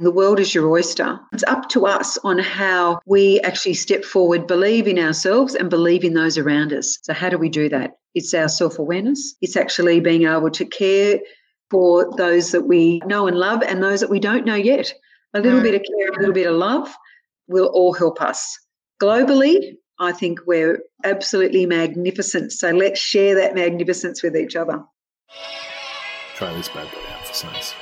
The world is your oyster. It's up to us on how we actually step forward, believe in ourselves and believe in those around us. So, how do we do that? It's our self awareness. It's actually being able to care for those that we know and love and those that we don't know yet. A little mm. bit of care, a little bit of love will all help us. Globally, I think we're absolutely magnificent. So let's share that magnificence with each other. Try this bad boy out for size.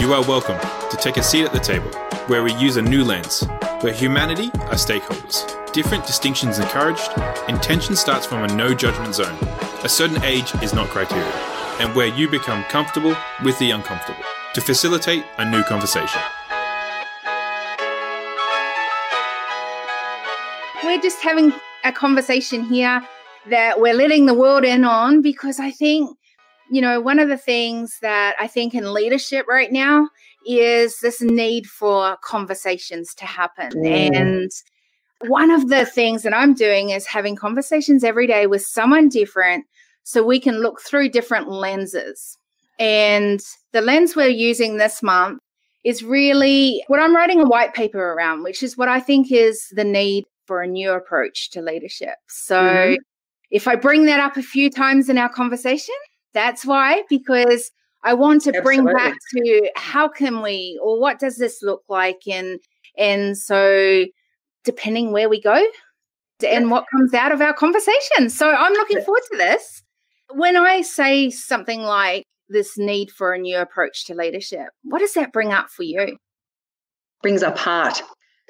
You are welcome to take a seat at the table where we use a new lens, where humanity are stakeholders. Different distinctions encouraged, intention starts from a no judgment zone. A certain age is not criteria, and where you become comfortable with the uncomfortable to facilitate a new conversation. We're just having a conversation here that we're letting the world in on because I think you know, one of the things that I think in leadership right now is this need for conversations to happen. Mm. And one of the things that I'm doing is having conversations every day with someone different so we can look through different lenses. And the lens we're using this month is really what I'm writing a white paper around, which is what I think is the need for a new approach to leadership. So mm-hmm. if I bring that up a few times in our conversation, that's why, because I want to Absolutely. bring back to how can we or what does this look like and and so depending where we go and what comes out of our conversation. So I'm looking forward to this. When I say something like this need for a new approach to leadership, what does that bring up for you? Brings up heart.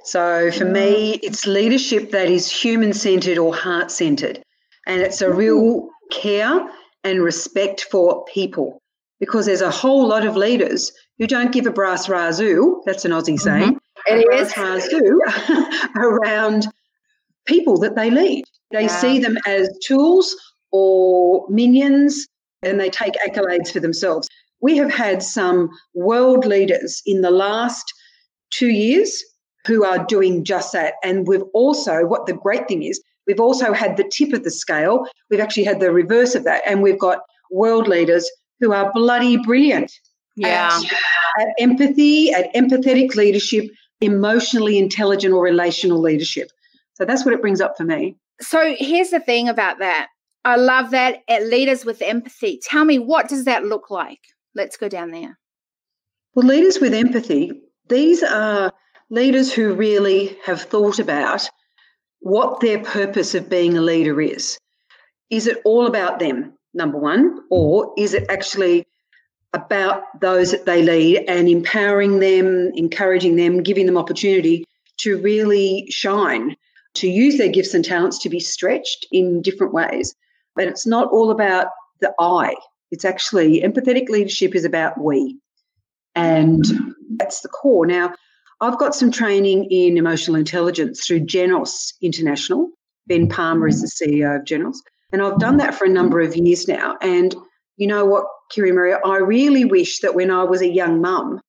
So for me, mm. it's leadership that is human centered or heart centered. And it's a real mm. care and respect for people because there's a whole lot of leaders who don't give a brass razoo, that's an Aussie saying, mm-hmm. it is. razoo around people that they lead. They yeah. see them as tools or minions and they take accolades for themselves. We have had some world leaders in the last two years who are doing just that. And we've also, what the great thing is, We've also had the tip of the scale. We've actually had the reverse of that. And we've got world leaders who are bloody brilliant yeah. at, at empathy, at empathetic leadership, emotionally intelligent or relational leadership. So that's what it brings up for me. So here's the thing about that. I love that at leaders with empathy. Tell me, what does that look like? Let's go down there. Well, leaders with empathy, these are leaders who really have thought about what their purpose of being a leader is. Is it all about them, number one, or is it actually about those that they lead and empowering them, encouraging them, giving them opportunity to really shine, to use their gifts and talents to be stretched in different ways? But it's not all about the I. It's actually empathetic leadership is about we. And that's the core. Now, I've got some training in emotional intelligence through Genos International. Ben Palmer is the CEO of Genos. And I've done that for a number of years now. And you know what, Kiri Maria, I really wish that when I was a young mum,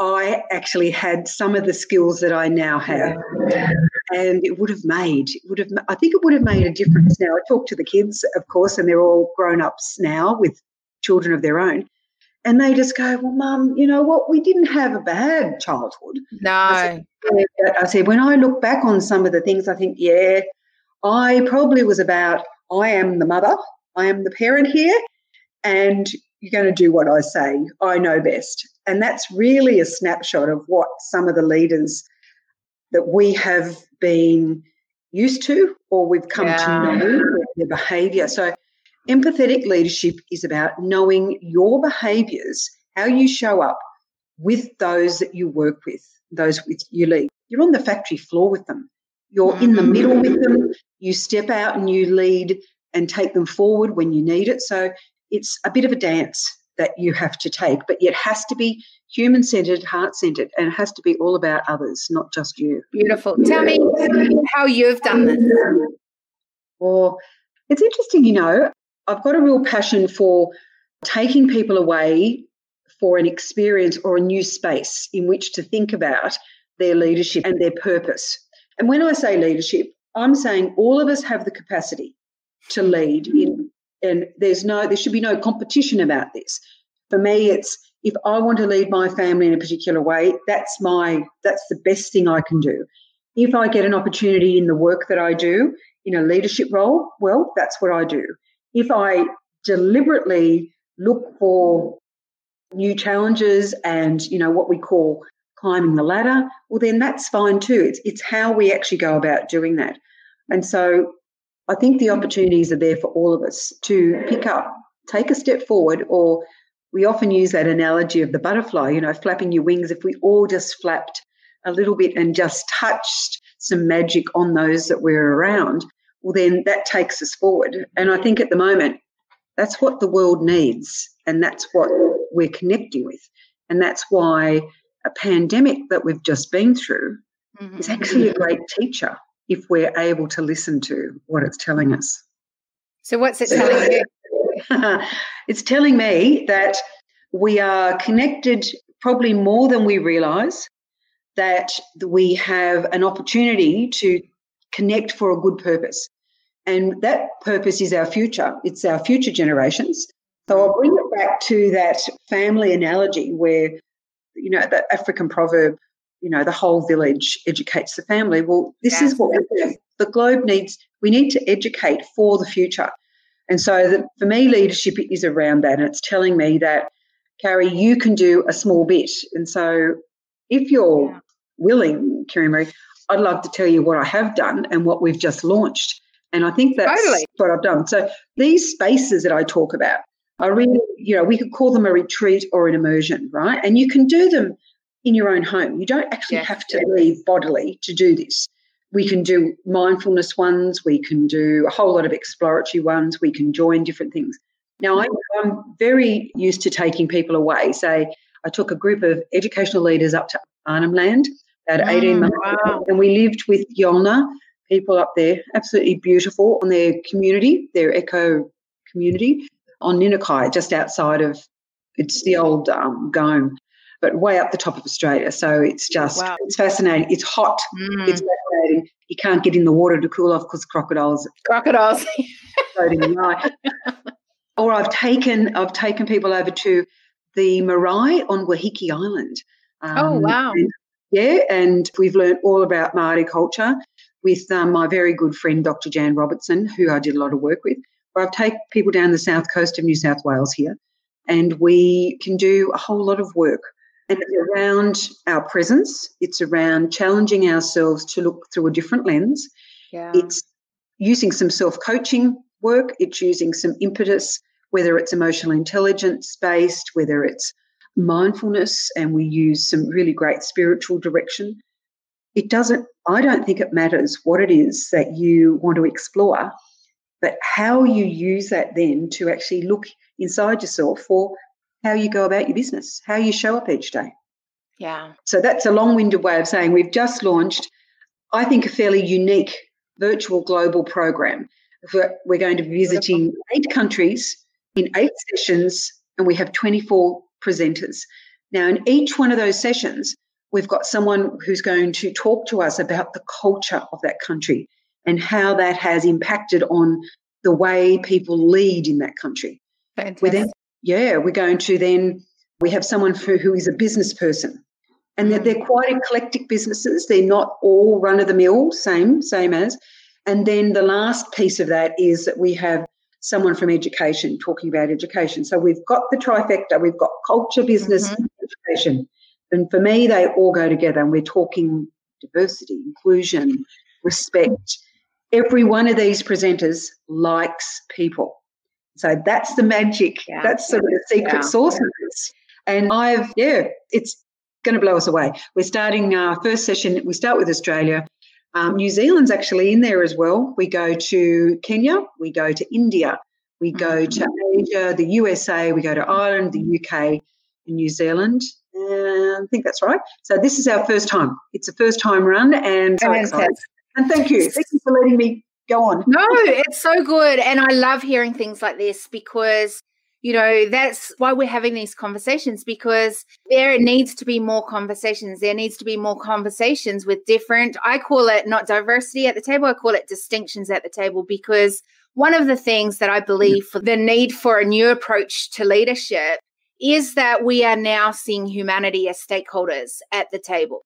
I actually had some of the skills that I now have. And it would have made, it would have, I think it would have made a difference now. I talk to the kids, of course, and they're all grown ups now with children of their own and they just go, "Well, Mum, you know what? We didn't have a bad childhood." No, I said, I said when I look back on some of the things, I think, yeah, I probably was about. I am the mother. I am the parent here, and you're going to do what I say. I know best, and that's really a snapshot of what some of the leaders that we have been used to or we've come yeah. to know their behaviour. So Empathetic leadership is about knowing your behaviors, how you show up with those that you work with, those with you lead. You're on the factory floor with them. You're in the middle with them. You step out and you lead and take them forward when you need it. So it's a bit of a dance that you have to take, but it has to be human centered, heart centered, and it has to be all about others, not just you. Beautiful. Tell me how you've done this. Well, it's interesting, you know, I've got a real passion for taking people away for an experience or a new space in which to think about their leadership and their purpose. And when I say leadership, I'm saying all of us have the capacity to lead in and there's no there should be no competition about this. For me it's if I want to lead my family in a particular way, that's my that's the best thing I can do. If I get an opportunity in the work that I do in a leadership role, well, that's what I do. If I deliberately look for new challenges and you know what we call climbing the ladder, well then that's fine too. It's it's how we actually go about doing that. And so I think the opportunities are there for all of us to pick up, take a step forward, or we often use that analogy of the butterfly, you know, flapping your wings. If we all just flapped a little bit and just touched some magic on those that we're around, well, then that takes us forward. And I think at the moment, that's what the world needs. And that's what we're connecting with. And that's why a pandemic that we've just been through mm-hmm. is actually a great teacher if we're able to listen to what it's telling us. So, what's it telling you? it's telling me that we are connected probably more than we realize, that we have an opportunity to connect for a good purpose. And that purpose is our future, it's our future generations. So I'll bring it back to that family analogy where, you know, that African proverb, you know, the whole village educates the family. Well, this yes. is what we do. The globe needs, we need to educate for the future. And so the, for me, leadership is around that. And it's telling me that, Carrie, you can do a small bit. And so if you're yeah. willing, Carrie Marie, I'd love to tell you what I have done and what we've just launched. And I think that's totally. what I've done. So these spaces that I talk about are really, you know, we could call them a retreat or an immersion, right? And you can do them in your own home. You don't actually yes. have to leave bodily to do this. We can do mindfulness ones, we can do a whole lot of exploratory ones, we can join different things. Now, I, am very used to taking people away. Say, I took a group of educational leaders up to Arnhem Land about mm, 18 months wow. and we lived with Yolngu, people up there, absolutely beautiful, on their community, their eco community on Ninakai, just outside of, it's the old um, Gove but way up the top of Australia. So it's just, wow. it's fascinating. It's hot. Mm. It's fascinating. You can't get in the water to cool off because crocodiles. Crocodiles. or I've taken, I've taken people over to the marae on Waiheke Island. Oh, um, oh, wow. And, yeah, and we've learned all about Māori culture with um, my very good friend, Dr. Jan Robertson, who I did a lot of work with. Where I've taken people down the south coast of New South Wales here, and we can do a whole lot of work and it's around our presence, it's around challenging ourselves to look through a different lens. Yeah. It's using some self coaching work, it's using some impetus, whether it's emotional intelligence based, whether it's mindfulness, and we use some really great spiritual direction. It doesn't, I don't think it matters what it is that you want to explore, but how you use that then to actually look inside yourself for how you go about your business, how you show up each day. Yeah. So that's a long winded way of saying we've just launched, I think, a fairly unique virtual global program. We're going to be visiting eight countries in eight sessions, and we have 24 presenters. Now, in each one of those sessions, we've got someone who's going to talk to us about the culture of that country and how that has impacted on the way people lead in that country. Fantastic. We're then yeah, we're going to then, we have someone who, who is a business person. And they're, they're mm. quite eclectic businesses. They're not all run of the mill, same, same as. And then the last piece of that is that we have someone from education talking about education. So we've got the trifecta, we've got culture, business, mm-hmm. education. And for me, they all go together. And we're talking diversity, inclusion, respect. Every one of these presenters likes people. So that's the magic. Yeah. That's sort of the secret yeah. sauce of this. And I've, yeah, it's going to blow us away. We're starting our first session. We start with Australia. Um, New Zealand's actually in there as well. We go to Kenya, we go to India, we go mm-hmm. to Asia, the USA, we go to Ireland, the UK, and New Zealand. I think that's right. So this is our first time. It's a first time run, and so excited. And thank you. Thank you for letting me go on. No, it's so good. And I love hearing things like this because, you know, that's why we're having these conversations because there needs to be more conversations. There needs to be more conversations with different, I call it not diversity at the table, I call it distinctions at the table because one of the things that I believe for the need for a new approach to leadership is that we are now seeing humanity as stakeholders at the table.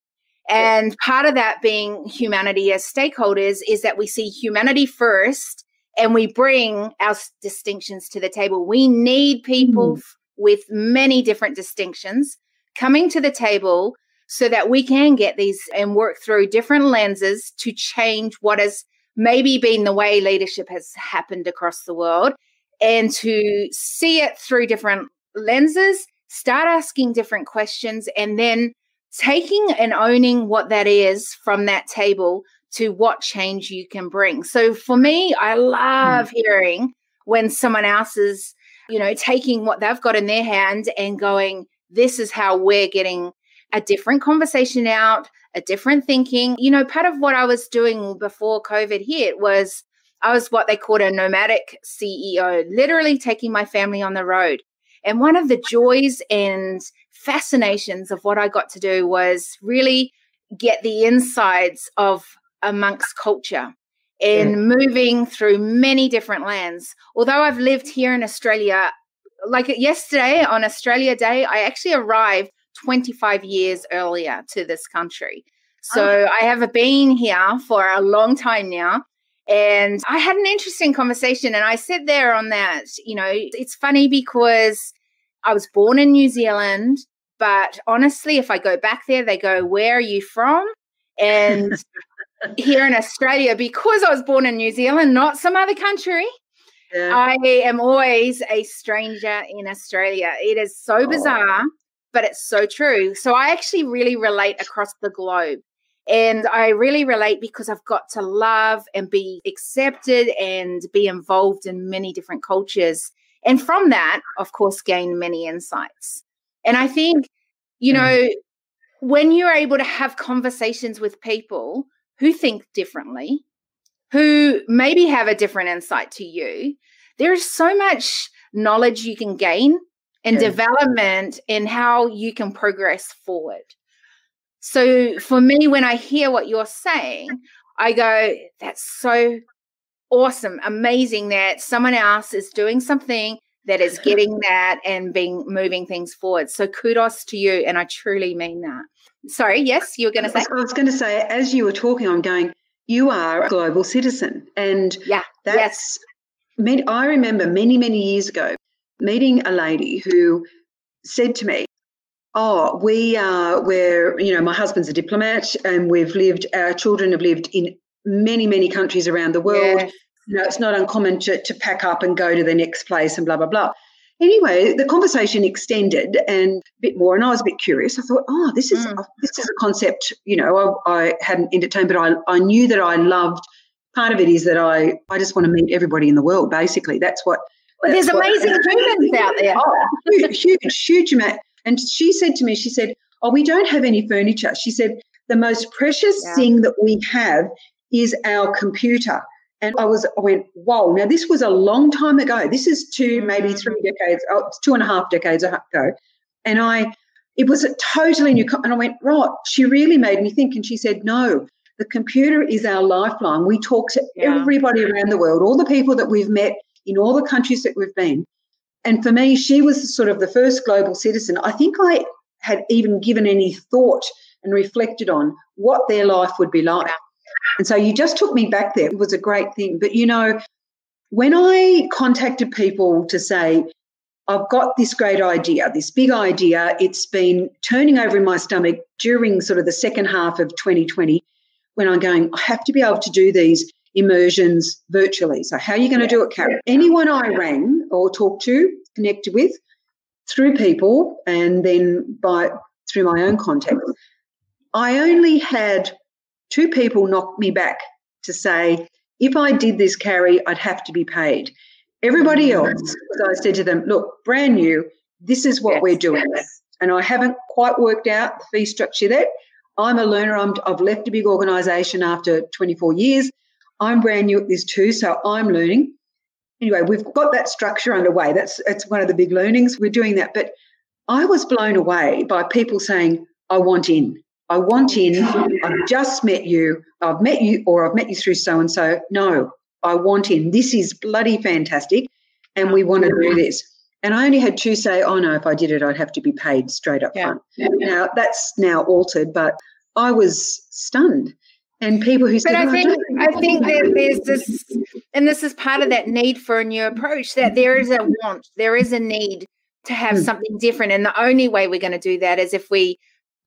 And part of that being humanity as stakeholders is that we see humanity first and we bring our distinctions to the table. We need people mm. with many different distinctions coming to the table so that we can get these and work through different lenses to change what has maybe been the way leadership has happened across the world and to see it through different lenses, start asking different questions, and then taking and owning what that is from that table to what change you can bring. So for me, I love mm. hearing when someone else is, you know, taking what they've got in their hand and going, this is how we're getting a different conversation out, a different thinking. You know, part of what I was doing before COVID hit was I was what they called a nomadic CEO, literally taking my family on the road. And one of the joys and fascinations of what I got to do was really get the insides of amongst culture and yeah. moving through many different lands. Although I've lived here in Australia, like yesterday on Australia Day, I actually arrived 25 years earlier to this country. So oh. I have been here for a long time now. And I had an interesting conversation. And I said there on that, you know, it's funny because I was born in New Zealand. But honestly, if I go back there, they go, Where are you from? And here in Australia, because I was born in New Zealand, not some other country, yeah. I am always a stranger in Australia. It is so oh. bizarre, but it's so true. So I actually really relate across the globe. And I really relate because I've got to love and be accepted and be involved in many different cultures. And from that, of course, gain many insights. And I think, you mm. know, when you're able to have conversations with people who think differently, who maybe have a different insight to you, there's so much knowledge you can gain and yeah. development in how you can progress forward. So for me, when I hear what you're saying, I go, that's so awesome, amazing that someone else is doing something that is getting that and being moving things forward. So kudos to you. And I truly mean that. Sorry, yes, you were going to say? I was going to say, as you were talking, I'm going, you are a global citizen. And yeah, that's, yes. I remember many, many years ago meeting a lady who said to me, Oh, we are, we're, you know, my husband's a diplomat and we've lived, our children have lived in many, many countries around the world. Yes. You know, it's not uncommon to, to pack up and go to the next place and blah, blah, blah. Anyway, the conversation extended and a bit more, and I was a bit curious. I thought, oh, this is mm. this is a concept, you know, I, I hadn't entertained, but I, I knew that I loved. Part of it is that I, I just want to meet everybody in the world, basically. That's what. Well, there's amazing humans out there. Oh, huge, huge, huge amount. And she said to me, she said, Oh, we don't have any furniture. She said, The most precious yeah. thing that we have is our computer. And I was, I went, whoa. Now, this was a long time ago. This is two, maybe mm. three decades, oh, two and a half decades ago. And I, it was a totally new, and I went, right. She really made me think. And she said, no, the computer is our lifeline. We talk to yeah. everybody around the world, all the people that we've met in all the countries that we've been. And for me, she was sort of the first global citizen. I think I had even given any thought and reflected on what their life would be like. And so you just took me back there. It was a great thing. But you know, when I contacted people to say, I've got this great idea, this big idea, it's been turning over in my stomach during sort of the second half of 2020 when I'm going, I have to be able to do these immersions virtually. So, how are you going to do it, Karen? Anyone I rang or talk to, connected with through people and then by through my own contacts, I only had two people knocked me back to say, if I did this, Carrie, I'd have to be paid. Everybody mm. else, I said to them, look, brand new, this is what yes, we're doing. Yes. And I haven't quite worked out the fee structure yet. I'm a learner. i have left a big organisation after 24 years. I'm brand new at this too, so I'm learning. Anyway, we've got that structure underway. That's it's one of the big learnings. We're doing that. But I was blown away by people saying, I want in. I want in. I've just met you. I've met you, or I've met you through so and so. No, I want in. This is bloody fantastic. And we want to do this. And I only had two say, oh no, if I did it, I'd have to be paid straight up yeah. front. Yeah. Now that's now altered, but I was stunned. And people who said, but I think I, I think that there's this, and this is part of that need for a new approach. That there is a want, there is a need to have mm. something different, and the only way we're going to do that is if we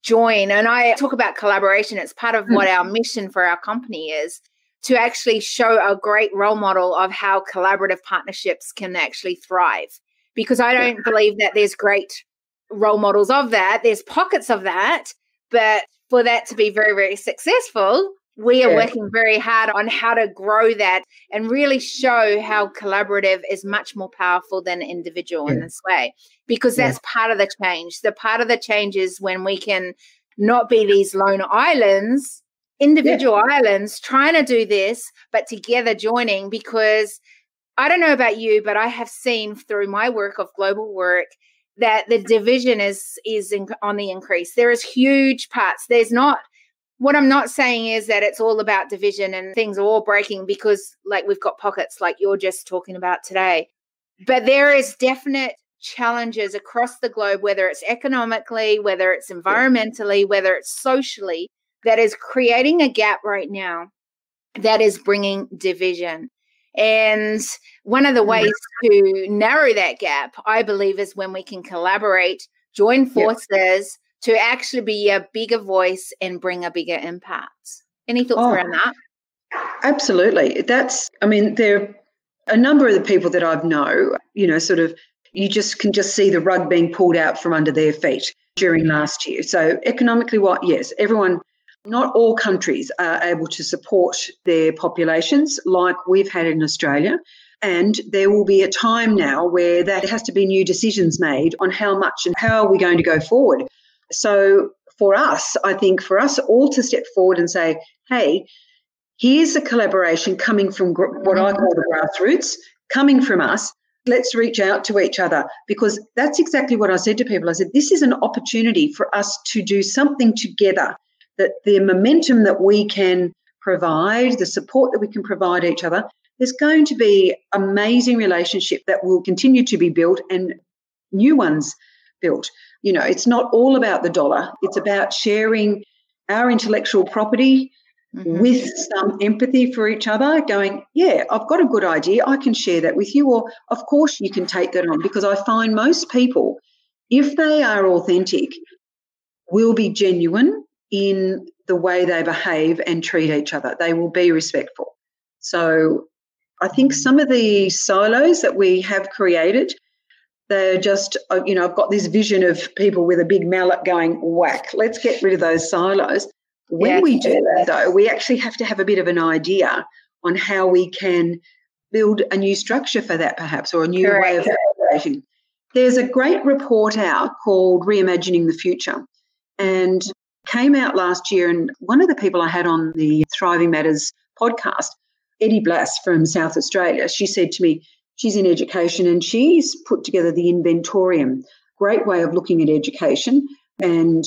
join. And I talk about collaboration. It's part of mm. what our mission for our company is to actually show a great role model of how collaborative partnerships can actually thrive. Because I don't believe that there's great role models of that. There's pockets of that, but for that to be very, very successful, we are yeah. working very hard on how to grow that and really show how collaborative is much more powerful than individual yeah. in this way because that's yeah. part of the change the part of the change is when we can not be these lone islands individual islands trying to do this but together joining because i don't know about you but i have seen through my work of global work that the division is is in, on the increase there is huge parts there's not what I'm not saying is that it's all about division and things are all breaking because, like, we've got pockets like you're just talking about today. But there is definite challenges across the globe, whether it's economically, whether it's environmentally, whether it's socially, that is creating a gap right now that is bringing division. And one of the mm-hmm. ways to narrow that gap, I believe, is when we can collaborate, join forces to actually be a bigger voice and bring a bigger impact. Any thoughts oh, around that? Absolutely. That's, I mean, there are a number of the people that I've know, you know, sort of, you just can just see the rug being pulled out from under their feet during last year. So economically, what? Yes, everyone, not all countries are able to support their populations like we've had in Australia. And there will be a time now where there has to be new decisions made on how much and how are we going to go forward. So for us, I think for us all to step forward and say, hey, here's a collaboration coming from what I call the grassroots, coming from us. Let's reach out to each other because that's exactly what I said to people. I said, this is an opportunity for us to do something together, that the momentum that we can provide, the support that we can provide each other, there's going to be amazing relationship that will continue to be built and new ones built. You know, it's not all about the dollar, it's about sharing our intellectual property mm-hmm. with some empathy for each other, going, yeah, I've got a good idea. I can share that with you. Or, of course, you can take that on because I find most people, if they are authentic, will be genuine in the way they behave and treat each other. They will be respectful. So I think some of the silos that we have created they're just, uh, you know, I've got this vision of people with a big mallet going whack. Let's get rid of those silos. When yeah. we do that, though, we actually have to have a bit of an idea on how we can build a new structure for that, perhaps, or a new Correct. way of operating. There's a great report out called Reimagining the Future, and came out last year. And one of the people I had on the Thriving Matters podcast, Eddie Blass from South Australia, she said to me, She's in education and she's put together the Inventorium. Great way of looking at education and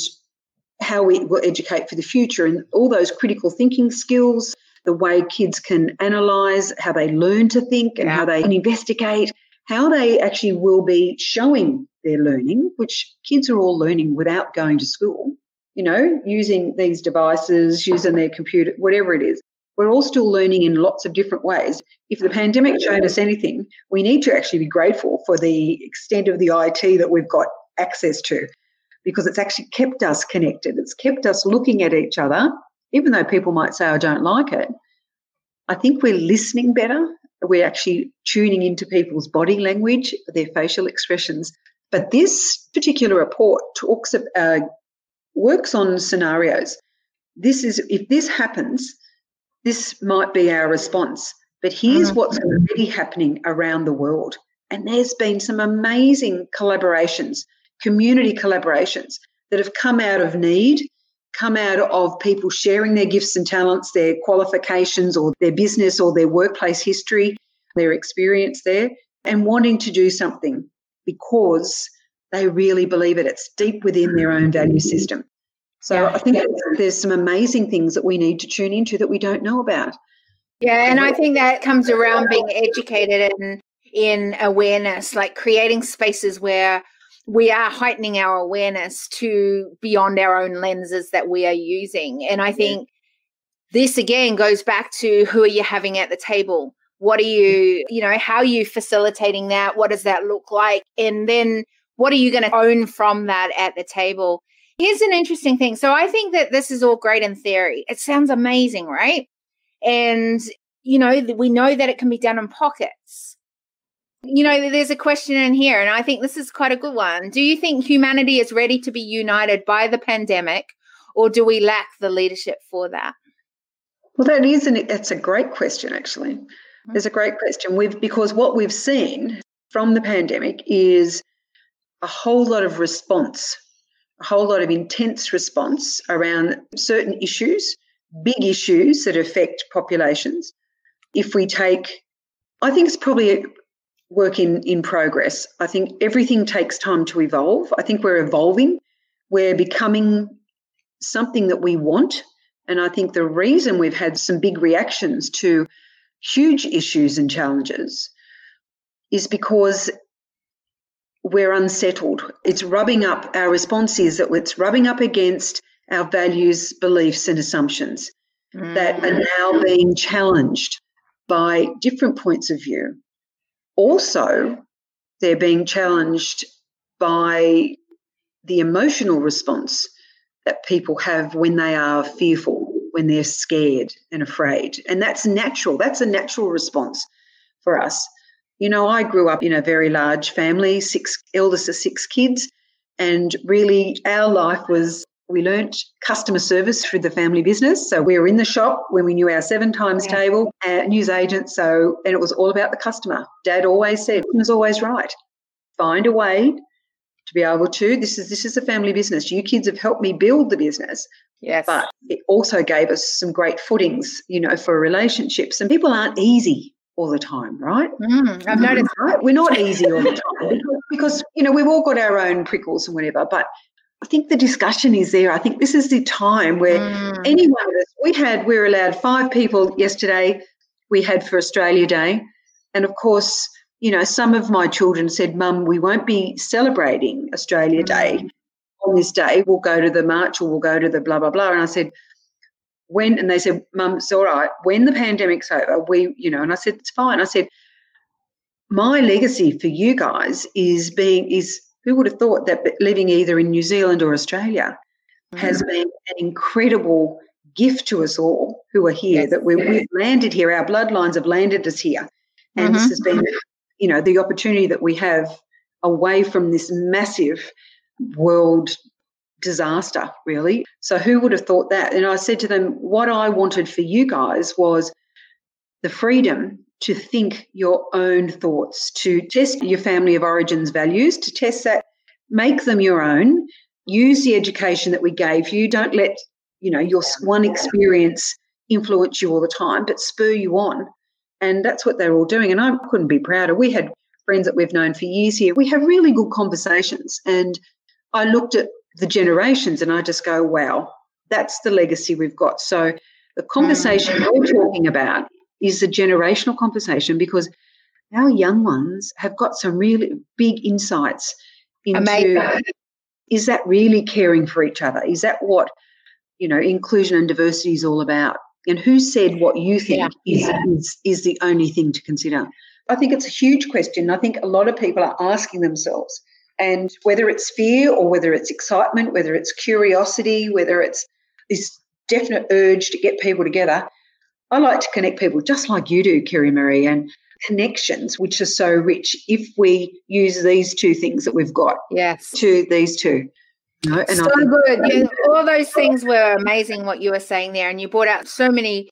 how we will educate for the future and all those critical thinking skills, the way kids can analyze, how they learn to think and yeah. how they can investigate, how they actually will be showing their learning, which kids are all learning without going to school, you know, using these devices, using their computer, whatever it is we're all still learning in lots of different ways. If the pandemic showed us anything, we need to actually be grateful for the extent of the IT that we've got access to because it's actually kept us connected. It's kept us looking at each other, even though people might say, I don't like it. I think we're listening better. We're actually tuning into people's body language, their facial expressions. But this particular report talks, uh, works on scenarios. This is if this happens, this might be our response. But here's mm-hmm. what's already happening around the world. And there's been some amazing collaborations, community collaborations that have come out of need, come out of people sharing their gifts and talents, their qualifications, or their business or their workplace history, their experience there, and wanting to do something because they really believe it. It's deep within their own value system. So yeah. I think there's some amazing things that we need to tune into that we don't know about. Yeah, and I think that comes around being educated and in awareness, like creating spaces where we are heightening our awareness to beyond our own lenses that we are using. And I think this again goes back to who are you having at the table? What are you, you know, how are you facilitating that? What does that look like? And then what are you going to own from that at the table? Here's an interesting thing. So I think that this is all great in theory. It sounds amazing, right? And, you know, we know that it can be done in pockets you know, there's a question in here, and I think this is quite a good one. Do you think humanity is ready to be united by the pandemic, or do we lack the leadership for that? Well, that is an it's a great question. Actually, mm-hmm. it's a great question. We've because what we've seen from the pandemic is a whole lot of response, a whole lot of intense response around certain issues, big issues that affect populations. If we take I think it's probably work in, in progress. I think everything takes time to evolve. I think we're evolving. We're becoming something that we want. And I think the reason we've had some big reactions to huge issues and challenges is because we're unsettled. It's rubbing up, our response is that it's rubbing up against our values, beliefs, and assumptions mm. that are now being challenged by different points of view also, they're being challenged by the emotional response that people have when they are fearful, when they're scared and afraid. And that's natural. That's a natural response for us. You know, I grew up in a very large family, six eldest of six kids, and really our life was we learnt customer service through the family business. So we were in the shop when we knew our seven times yeah. table, uh, news agent. So, and it was all about the customer. Dad always said, was always right. Find a way to be able to. This is this is a family business. You kids have helped me build the business. Yes. But it also gave us some great footings, you know, for relationships. And people aren't easy all the time, right? Mm, I've noticed. Right? We're not easy all the time because, because, you know, we've all got our own prickles and whatever. But I think the discussion is there. I think this is the time where mm. any one of us, we had, we were allowed five people yesterday, we had for Australia Day. And of course, you know, some of my children said, Mum, we won't be celebrating Australia mm. Day on this day. We'll go to the march or we'll go to the blah, blah, blah. And I said, when, and they said, Mum, it's all right. When the pandemic's over, we, you know, and I said, it's fine. I said, my legacy for you guys is being, is who would have thought that living either in New Zealand or Australia mm-hmm. has been an incredible gift to us all who are here, yes. that we, have landed here, our bloodlines have landed us here. And mm-hmm. this has been, you know, the opportunity that we have away from this massive world disaster, really. So who would have thought that? And I said to them, what I wanted for you guys was the freedom to think your own thoughts, to test your family of origins values, to test that, make them your own, use the education that we gave you. Don't let, you know, your one experience influence you all the time, but spur you on. And that's what they're all doing. And I couldn't be prouder. We had friends that we've known for years here. We have really good conversations. And I looked at the generations and I just go, wow, that's the legacy we've got. So the conversation mm. we're talking about is a generational conversation because our young ones have got some really big insights into Amazing. is that really caring for each other? Is that what you know inclusion and diversity is all about? And who said what you think yeah. Is, yeah. is is the only thing to consider? I think it's a huge question. I think a lot of people are asking themselves, and whether it's fear or whether it's excitement, whether it's curiosity, whether it's this definite urge to get people together, I like to connect people just like you do, Kerry Marie, and connections, which are so rich if we use these two things that we've got. Yes. To these two. No, and so good. Yeah, all those things were amazing what you were saying there. And you brought out so many,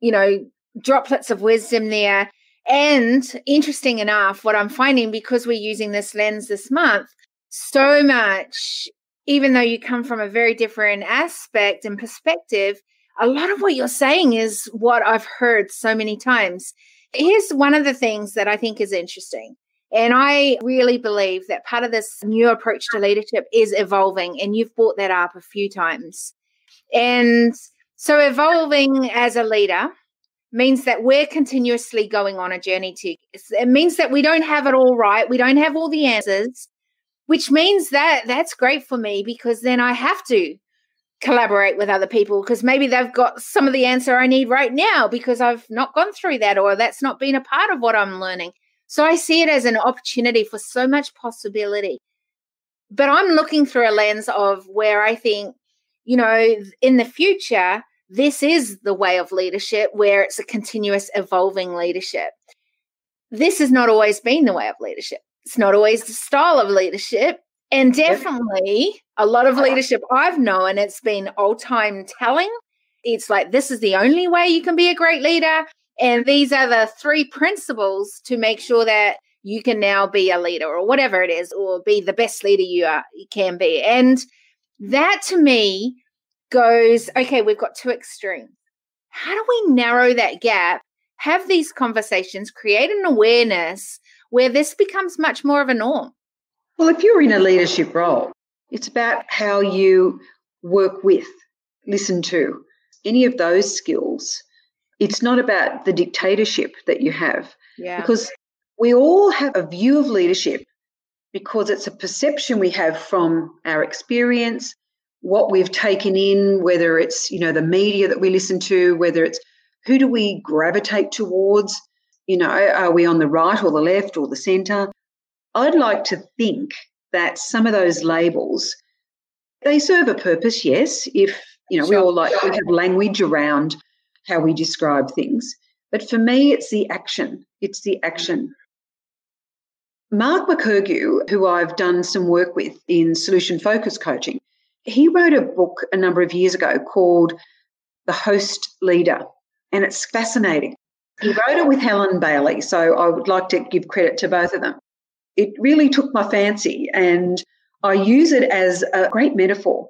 you know, droplets of wisdom there. And interesting enough, what I'm finding because we're using this lens this month, so much, even though you come from a very different aspect and perspective, a lot of what you're saying is what I've heard so many times. Here's one of the things that I think is interesting. And I really believe that part of this new approach to leadership is evolving. And you've brought that up a few times. And so, evolving as a leader, means that we're continuously going on a journey to it means that we don't have it all right we don't have all the answers which means that that's great for me because then i have to collaborate with other people because maybe they've got some of the answer i need right now because i've not gone through that or that's not been a part of what i'm learning. So i see it as an opportunity for so much possibility. But i'm looking through a lens of where i think you know in the future this is the way of leadership where it's a continuous evolving leadership. This has not always been the way of leadership. It's not always the style of leadership. And definitely a lot of leadership I've known, it's been old time telling. It's like, this is the only way you can be a great leader. And these are the three principles to make sure that you can now be a leader or whatever it is, or be the best leader you, are, you can be. And that to me goes, okay, we've got two extremes. How do we narrow that gap, have these conversations, create an awareness where this becomes much more of a norm? Well, if you're in a leadership role, it's about how you work with, listen to, any of those skills. It's not about the dictatorship that you have. Yeah. Because we all have a view of leadership because it's a perception we have from our experience, what we've taken in, whether it's, you know, the media that we listen to, whether it's who do we gravitate towards? You know, are we on the right or the left or the centre? I'd like to think that some of those labels, they serve a purpose, yes. If, you know, we all like, we have language around how we describe things. But for me, it's the action. It's the action. Mark McKergow, who I've done some work with in solution focus coaching, he wrote a book a number of years ago called The Host Leader, and it's fascinating. He wrote it with Helen Bailey, so I would like to give credit to both of them. It really took my fancy, and I use it as a great metaphor.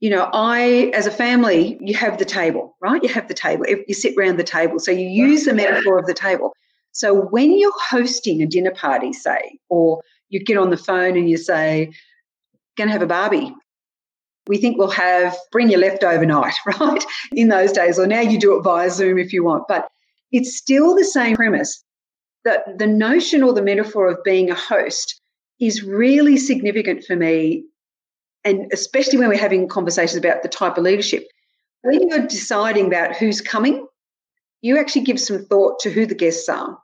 You know, I, as a family, you have the table, right? You have the table, you sit around the table. So you use the metaphor of the table. So when you're hosting a dinner party, say, or you get on the phone and you say, going to have a barbie we think we'll have bring your leftover night, right? In those days, or now you do it via Zoom if you want. But it's still the same premise that the notion or the metaphor of being a host is really significant for me. And especially when we're having conversations about the type of leadership. When you're deciding about who's coming, you actually give some thought to who the guests are.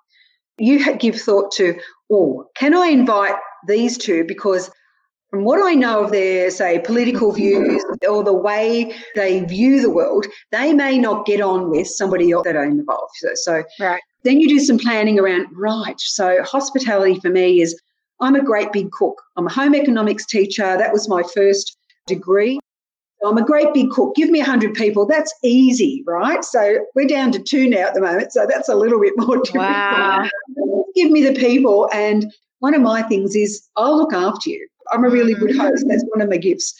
You give thought to, oh, can I invite these two because from what I know of their, say, political views or the way they view the world, they may not get on with somebody else that are involved. So, so right. then you do some planning around, right. So hospitality for me is I'm a great big cook. I'm a home economics teacher. That was my first degree. I'm a great big cook. Give me 100 people. That's easy, right? So we're down to two now at the moment. So that's a little bit more difficult. Wow. Give me the people. And one of my things is I'll look after you. I'm a really good mm. host. That's one of my gifts.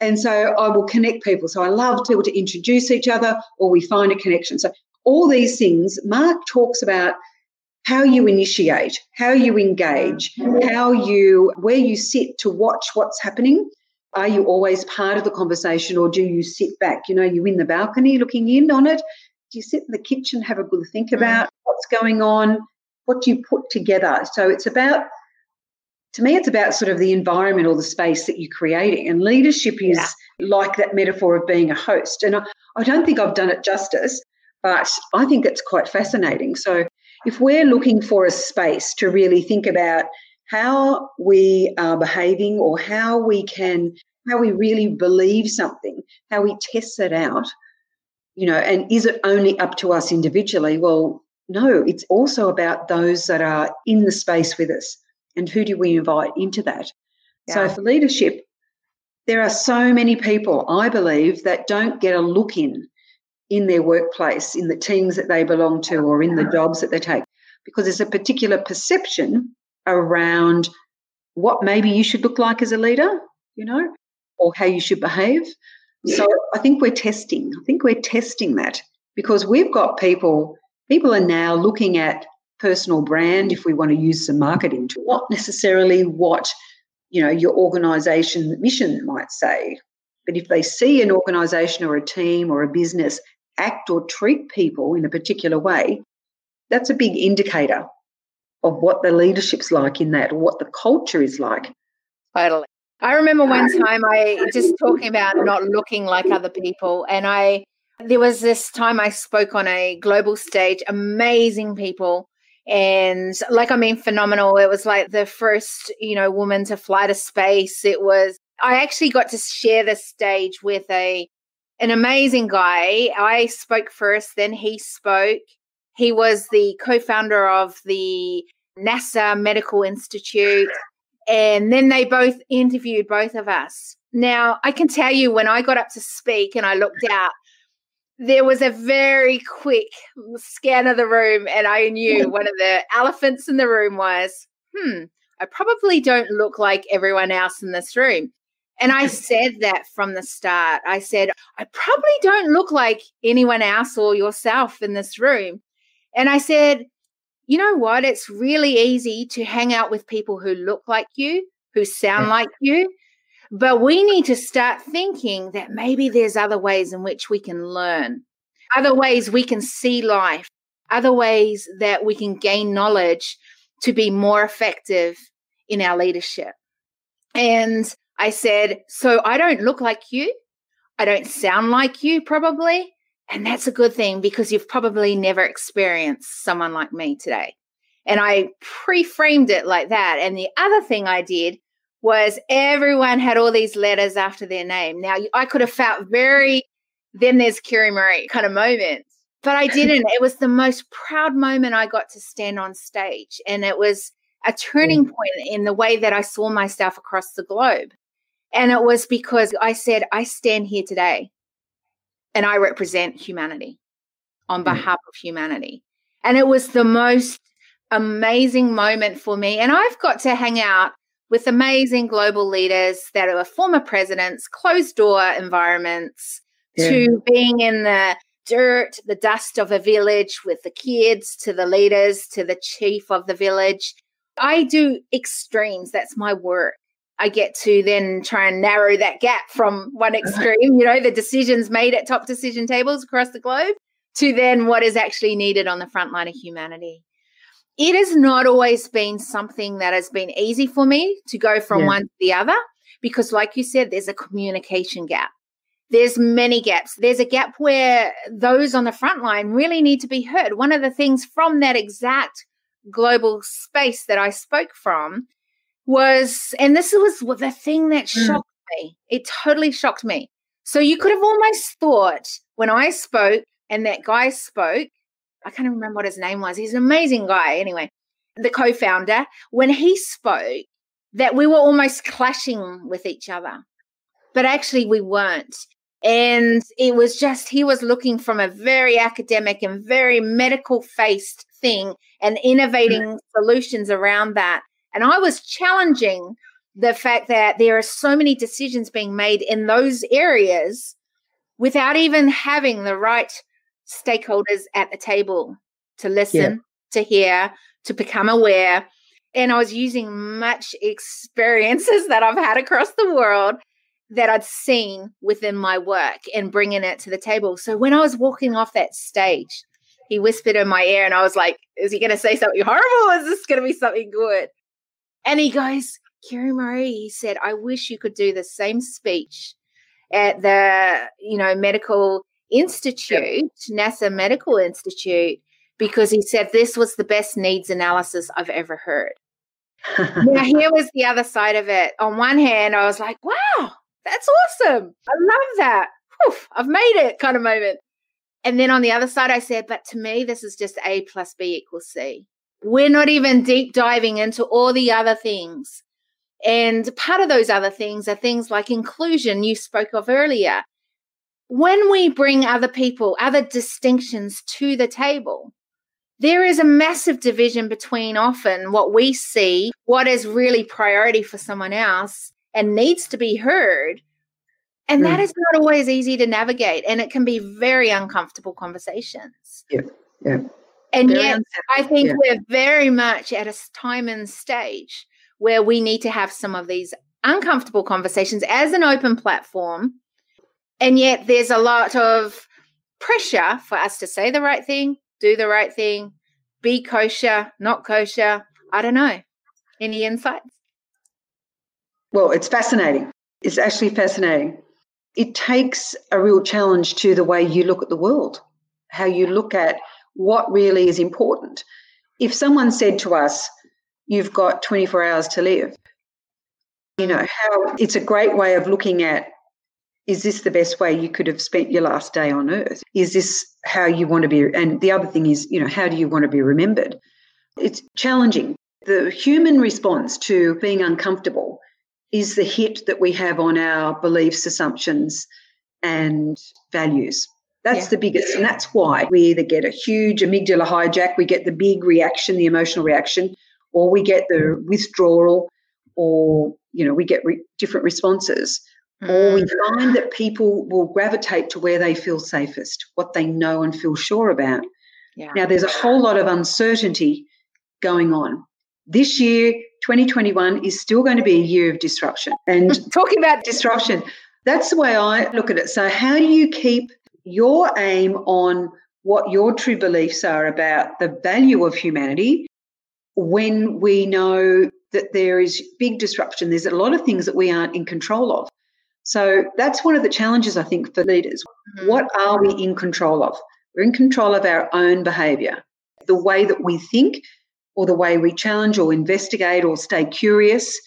And so I will connect people. So I love people to introduce each other or we find a connection. So all these things, Mark talks about how you initiate, how you engage, mm. how you, where you sit to watch what's happening. Are you always part of the conversation or do you sit back? You know, you in the balcony looking in on it. Do you sit in the kitchen, have a good think mm. about what's going on? What do you put together? So it's about to me, it's about sort of the environment or the space that you're creating. And leadership is yeah. like that metaphor of being a host. And I, I don't think I've done it justice, but I think it's quite fascinating. So if we're looking for a space to really think about how we are behaving or how we can, how we really believe something, how we test it out, you know, and is it only up to us individually? Well, no, it's also about those that are in the space with us and who do we invite into that? Yeah. So for leadership, there are so many people, I believe, that don't get a look in in their workplace, in the teams that they belong to, or in the jobs that they take, because there's a particular perception around what maybe you should look like as a leader, you know, or how you should behave. So I think we're testing. I think we're testing that because we've got people, people are now looking at personal brand if we want to use some marketing to not necessarily what you know your organization mission might say but if they see an organization or a team or a business act or treat people in a particular way, that's a big indicator of what the leadership's like in that or what the culture is like. Totally. I remember one time I just talking about not looking like other people. And I, there was this time I spoke on a global stage, amazing people. And like, I mean, phenomenal. It was like the first, you know, woman to fly to space. It was, I actually got to share the stage with a, an amazing guy. I spoke first, then he spoke. He was the co founder of the NASA Medical Institute. And then they both interviewed both of us. Now, I can tell you when I got up to speak and I looked out, there was a very quick scan of the room, and I knew one of the elephants in the room was, hmm, I probably don't look like everyone else in this room. And I said that from the start. I said, I probably don't look like anyone else or yourself in this room. And I said, you know what? It's really easy to hang out with people who look like you, who sound like you. But we need to start thinking that maybe there's other ways in which we can learn, other ways we can see life, other ways that we can gain knowledge to be more effective in our leadership. And I said, So I don't look like you. I don't sound like you, probably. And that's a good thing because you've probably never experienced someone like me today. And I pre framed it like that. And the other thing I did was everyone had all these letters after their name. Now, I could have felt very, then there's Kerry Marie kind of moment, but I didn't. it was the most proud moment I got to stand on stage. And it was a turning mm. point in the way that I saw myself across the globe. And it was because I said, I stand here today and I represent humanity on mm. behalf of humanity. And it was the most amazing moment for me. And I've got to hang out with amazing global leaders that are former presidents, closed door environments, yeah. to being in the dirt, the dust of a village with the kids, to the leaders, to the chief of the village. I do extremes. That's my work. I get to then try and narrow that gap from one uh-huh. extreme, you know, the decisions made at top decision tables across the globe to then what is actually needed on the front line of humanity. It has not always been something that has been easy for me to go from yeah. one to the other because, like you said, there's a communication gap. There's many gaps. There's a gap where those on the front line really need to be heard. One of the things from that exact global space that I spoke from was, and this was the thing that mm. shocked mm. me. It totally shocked me. So you could have almost thought when I spoke and that guy spoke, I can't remember what his name was. He's an amazing guy, anyway, the co founder, when he spoke, that we were almost clashing with each other. But actually, we weren't. And it was just, he was looking from a very academic and very medical faced thing and innovating mm. solutions around that. And I was challenging the fact that there are so many decisions being made in those areas without even having the right stakeholders at the table to listen, yeah. to hear, to become aware. And I was using much experiences that I've had across the world that I'd seen within my work and bringing it to the table. So when I was walking off that stage, he whispered in my ear, and I was like, Is he going to say something horrible? Or is this going to be something good? And he goes, Kerry Marie, he said, I wish you could do the same speech at the, you know, medical institute, yep. NASA Medical Institute, because he said this was the best needs analysis I've ever heard. now, here was the other side of it. On one hand, I was like, wow, that's awesome. I love that. Whew, I've made it kind of moment. And then on the other side, I said, but to me, this is just A plus B equals C. We're not even deep diving into all the other things. And part of those other things are things like inclusion, you spoke of earlier. When we bring other people, other distinctions to the table, there is a massive division between often what we see, what is really priority for someone else and needs to be heard. And mm. that is not always easy to navigate. And it can be very uncomfortable conversations. Yeah. Yeah. And very yet, I think yeah. we're very much at a time and stage where we need to have some of these uncomfortable conversations as an open platform. And yet, there's a lot of pressure for us to say the right thing, do the right thing, be kosher, not kosher. I don't know. Any insights? Well, it's fascinating. It's actually fascinating. It takes a real challenge to the way you look at the world, how you look at what really is important. If someone said to us, You've got 24 hours to live, you know, how it's a great way of looking at is this the best way you could have spent your last day on earth? Is this how you want to be? And the other thing is, you know, how do you want to be remembered? It's challenging. The human response to being uncomfortable is the hit that we have on our beliefs, assumptions, and values. That's yeah. the biggest. And that's why we either get a huge amygdala hijack, we get the big reaction, the emotional reaction, or we get the withdrawal, or, you know, we get re- different responses. Or we mm. find that people will gravitate to where they feel safest, what they know and feel sure about. Yeah. Now, there's a whole lot of uncertainty going on. This year, 2021, is still going to be a year of disruption. And talking about disruption, that's the way I look at it. So, how do you keep your aim on what your true beliefs are about the value of humanity when we know that there is big disruption? There's a lot of things that we aren't in control of. So that's one of the challenges, I think, for leaders. Mm-hmm. What are we in control of? We're in control of our own behavior, the way that we think, or the way we challenge or investigate or stay curious.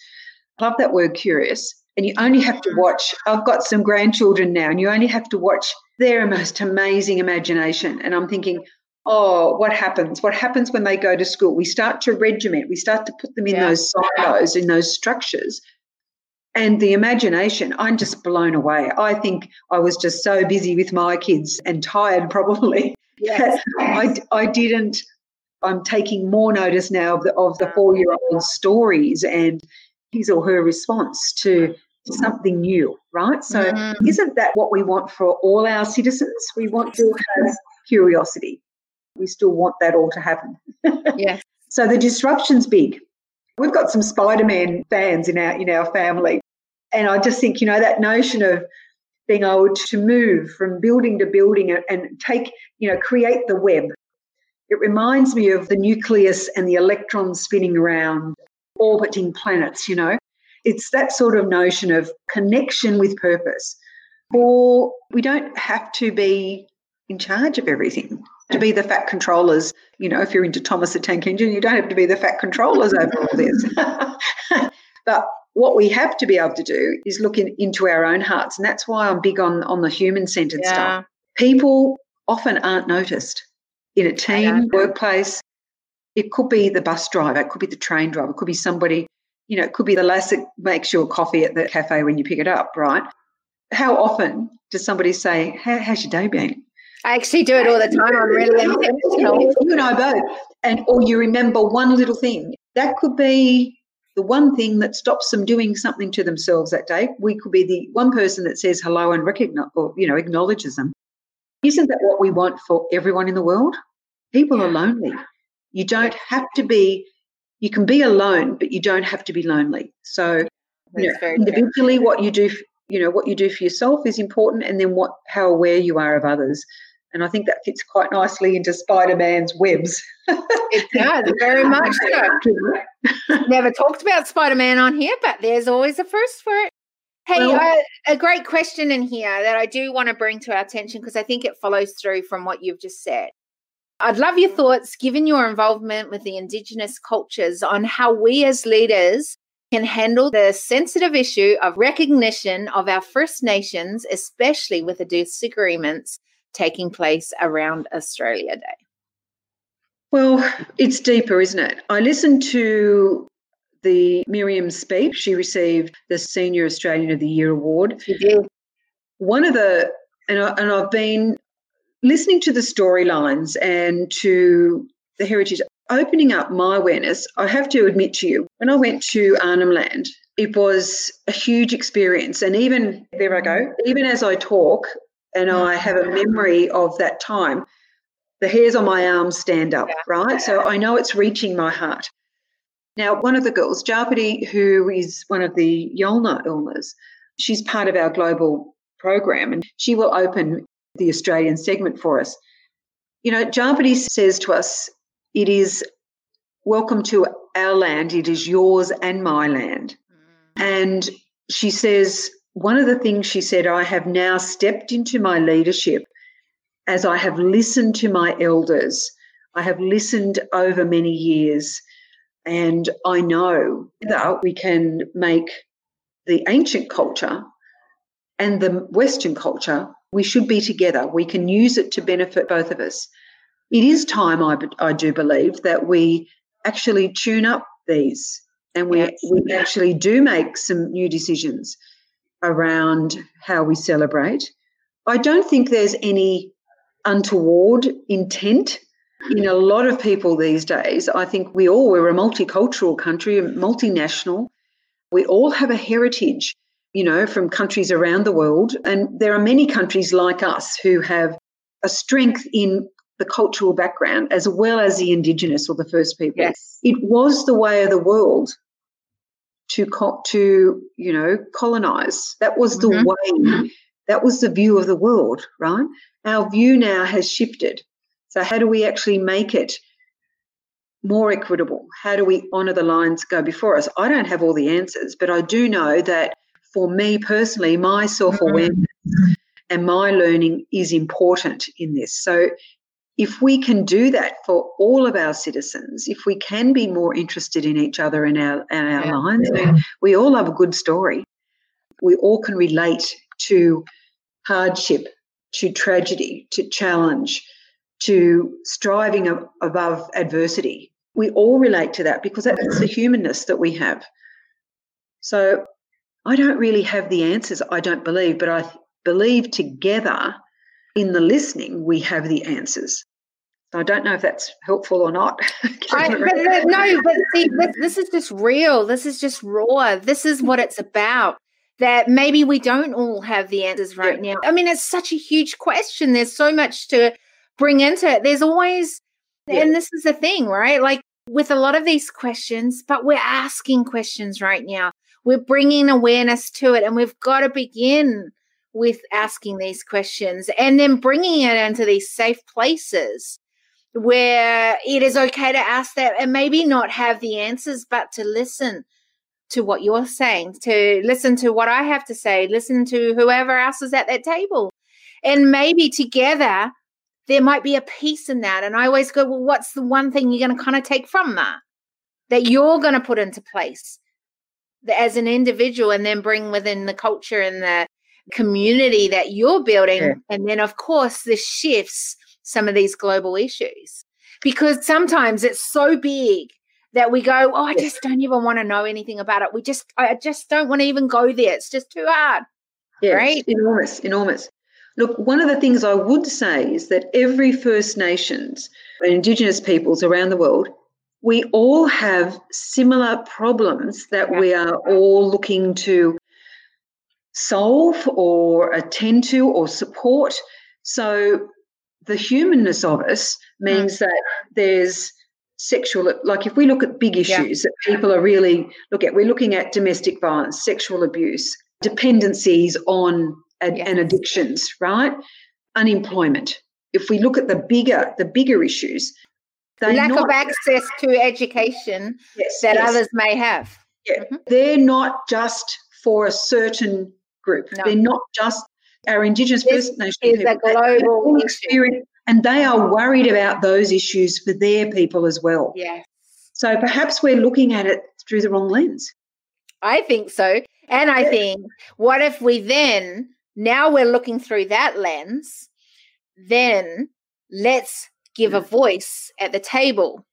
I love that word curious. And you only have to mm-hmm. watch. I've got some grandchildren now, and you only have to watch their most amazing imagination. And I'm thinking, oh, what happens? What happens when they go to school? We start to regiment, we start to put them in yeah. those silos, in those structures and the imagination i'm just blown away. I think i was just so busy with my kids and tired probably. Yes. I, I didn't i'm taking more notice now of the, of the four year old stories and his or her response to something new right? So mm-hmm. isn't that what we want for all our citizens? We want to have curiosity. We still want that all to happen. Yes. So the disruption's big. We've got some Spider-Man fans in our in our family. And I just think, you know, that notion of being able to move from building to building and take, you know, create the web. It reminds me of the nucleus and the electrons spinning around, orbiting planets, you know. It's that sort of notion of connection with purpose. Or we don't have to be in charge of everything. To be the fat controllers, you know, if you're into Thomas the Tank Engine, you don't have to be the fat controllers over all this. but what we have to be able to do is look in, into our own hearts. And that's why I'm big on, on the human centered yeah. stuff. People often aren't noticed in a team, workplace. It could be the bus driver, it could be the train driver, it could be somebody, you know, it could be the lass that makes your coffee at the cafe when you pick it up, right? How often does somebody say, How, How's your day been? I actually do it all the time. I'm really intentional. You and I both. And or you remember one little thing. That could be the one thing that stops them doing something to themselves that day. We could be the one person that says hello and recognize or you know acknowledges them. Isn't that what we want for everyone in the world? People are lonely. You don't have to be. You can be alone, but you don't have to be lonely. So, you know, individually, true. what you do, you know, what you do for yourself is important, and then what how aware you are of others. And I think that fits quite nicely into Spider Man's webs. it does, very much so. Never talked about Spider Man on here, but there's always a first for it. Hey, well, uh, a great question in here that I do want to bring to our attention because I think it follows through from what you've just said. I'd love your thoughts, given your involvement with the Indigenous cultures, on how we as leaders can handle the sensitive issue of recognition of our First Nations, especially with the disagreements taking place around Australia Day? Well, it's deeper, isn't it? I listened to the Miriam speech. She received the Senior Australian of the Year award. She did. One of the, and, I, and I've been listening to the storylines and to the heritage, opening up my awareness. I have to admit to you, when I went to Arnhem Land, it was a huge experience. And even, there I go, even as I talk, and I have a memory of that time, the hairs on my arms stand up, right? So I know it's reaching my heart. Now, one of the girls, Japati, who is one of the Yolngu Ilmas, she's part of our global program and she will open the Australian segment for us. You know, Japati says to us, it is welcome to our land, it is yours and my land. Mm. And she says, one of the things she said, I have now stepped into my leadership as I have listened to my elders. I have listened over many years, and I know that we can make the ancient culture and the Western culture, we should be together. We can use it to benefit both of us. It is time, I, I do believe, that we actually tune up these and we, yes. we actually do make some new decisions around how we celebrate. I don't think there's any untoward intent in a lot of people these days. I think we all, we're a multicultural country, multinational. We all have a heritage, you know, from countries around the world. And there are many countries like us who have a strength in the cultural background as well as the indigenous or the first people. Yes. It was the way of the world to co- to you know colonize. That was the mm-hmm. way. That was the view of the world, right? Our view now has shifted. So how do we actually make it more equitable? How do we honour the lines go before us? I don't have all the answers, but I do know that for me personally, my self awareness mm-hmm. and my learning is important in this. So if we can do that for all of our citizens, if we can be more interested in each other and our, and our yeah. lives, yeah. we all have a good story. We all can relate to hardship, to tragedy, to challenge, to striving above adversity. We all relate to that because that's the mm-hmm. humanness that we have. So I don't really have the answers, I don't believe, but I believe together in the listening, we have the answers. So I don't know if that's helpful or not. I, but no, but see, this, this is just real. This is just raw. This is what it's about. That maybe we don't all have the answers right yeah. now. I mean, it's such a huge question. There's so much to bring into it. There's always, yeah. and this is the thing, right? Like with a lot of these questions, but we're asking questions right now. We're bringing awareness to it, and we've got to begin with asking these questions and then bringing it into these safe places where it is okay to ask that and maybe not have the answers, but to listen to what you're saying, to listen to what I have to say, listen to whoever else is at that table. And maybe together there might be a piece in that. And I always go, well, what's the one thing you're going to kind of take from that that you're going to put into place as an individual and then bring within the culture and the community that you're building. And then, of course, this shifts some of these global issues because sometimes it's so big that we go, oh, I just don't even want to know anything about it. We just, I just don't want to even go there. It's just too hard. Yeah, right? enormous, enormous. Look, one of the things I would say is that every First Nations and Indigenous peoples around the world, we all have similar problems that yeah. we are all looking to solve or attend to or support. So the humanness of us means mm. that there's sexual like if we look at big issues yeah. that people are really look at we're looking at domestic violence sexual abuse dependencies on ad, and addictions right unemployment if we look at the bigger the bigger issues lack not, of access to education yes, that yes. others may have yeah mm-hmm. they're not just for a certain group no. they're not just our Indigenous this First Nation is people, a global experience, and they are worried about those issues for their people as well. Yes. So perhaps we're looking at it through the wrong lens. I think so. And I think, what if we then, now we're looking through that lens, then let's give a mm. voice at the table.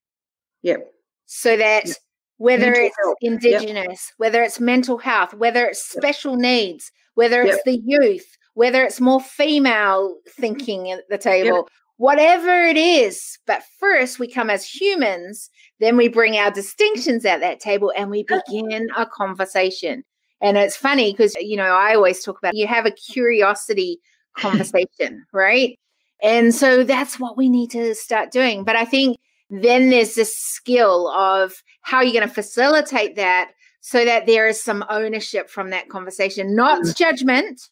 Yep. So that yep. Whether mental it's health. Indigenous, yep. whether it's mental health, whether it's special needs, whether it's the youth, whether it's more female thinking at the table, yep. whatever it is. But first, we come as humans, then we bring our distinctions at that table and we begin a conversation. And it's funny because, you know, I always talk about you have a curiosity conversation, right? And so that's what we need to start doing. But I think then there's this skill of how you're going to facilitate that so that there is some ownership from that conversation, not mm. judgment,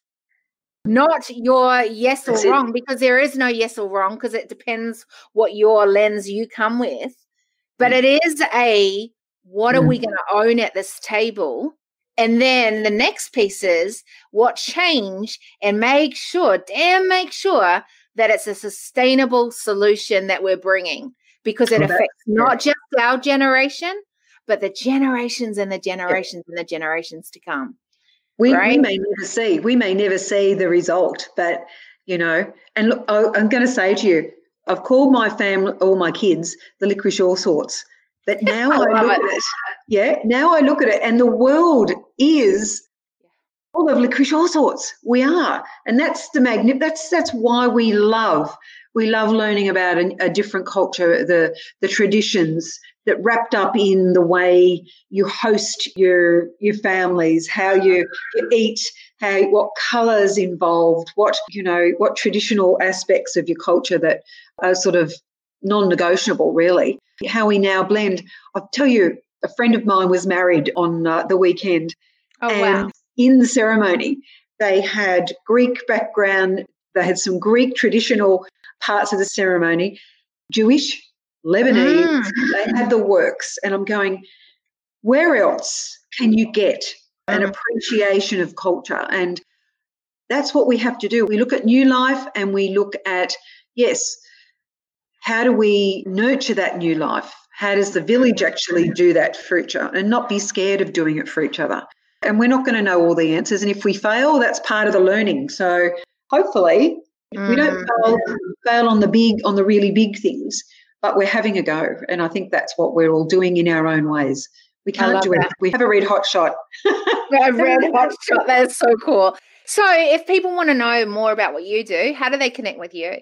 not your yes or That's wrong, it. because there is no yes or wrong, because it depends what your lens you come with. But mm. it is a what mm. are we mm. going to own at this table? And then the next piece is what change and make sure, damn, make sure that it's a sustainable solution that we're bringing because it affects not just our generation, but the generations and the generations and the generations to come. We, right? we may never see, we may never see the result, but you know, and look, I'm going to say to you, I've called my family, all my kids, the licorice all sorts. But now I, I look it. at it, yeah, now I look at it, and the world is all of licorice all sorts. We are, and that's the magnet. That's that's why we love we love learning about a, a, different culture, the the traditions that wrapped up in the way you host your your families, how you, you eat, how what colours involved, what you know, what traditional aspects of your culture that are sort of non-negotiable, really. How we now blend. I'll tell you, a friend of mine was married on uh, the weekend, oh, and wow. in the ceremony, they had Greek background. They had some Greek traditional parts of the ceremony, Jewish, Lebanese, mm. they had the works. And I'm going, where else can you get an mm. appreciation of culture? And that's what we have to do. We look at new life and we look at, yes, how do we nurture that new life? How does the village actually do that for each other and not be scared of doing it for each other? And we're not going to know all the answers. And if we fail, that's part of the learning. So hopefully, mm. we don't mm. fail, fail on the big, on the really big things but we're having a go. And I think that's what we're all doing in our own ways. We can't do it. We have a red hot shot. a red hot shot. That's so cool. So, if people want to know more about what you do, how do they connect with you?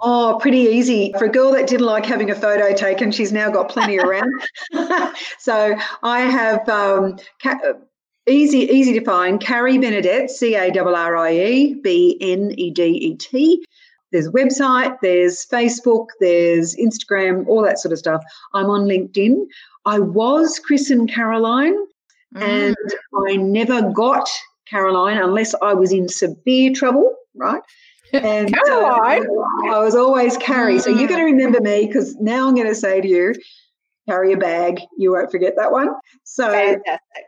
Oh, pretty easy. For a girl that didn't like having a photo taken, she's now got plenty around. so I have um, easy easy to find Carrie Benedet, C A R R I E B N E D E T there's a website, there's Facebook, there's Instagram, all that sort of stuff. I'm on LinkedIn. I was Chris and Caroline, mm. and I never got Caroline unless I was in severe trouble, right? And uh, Caroline. Uh, I was always Carrie. Mm. So you're going to remember me because now I'm going to say to you, carry a bag. You won't forget that one. So Fantastic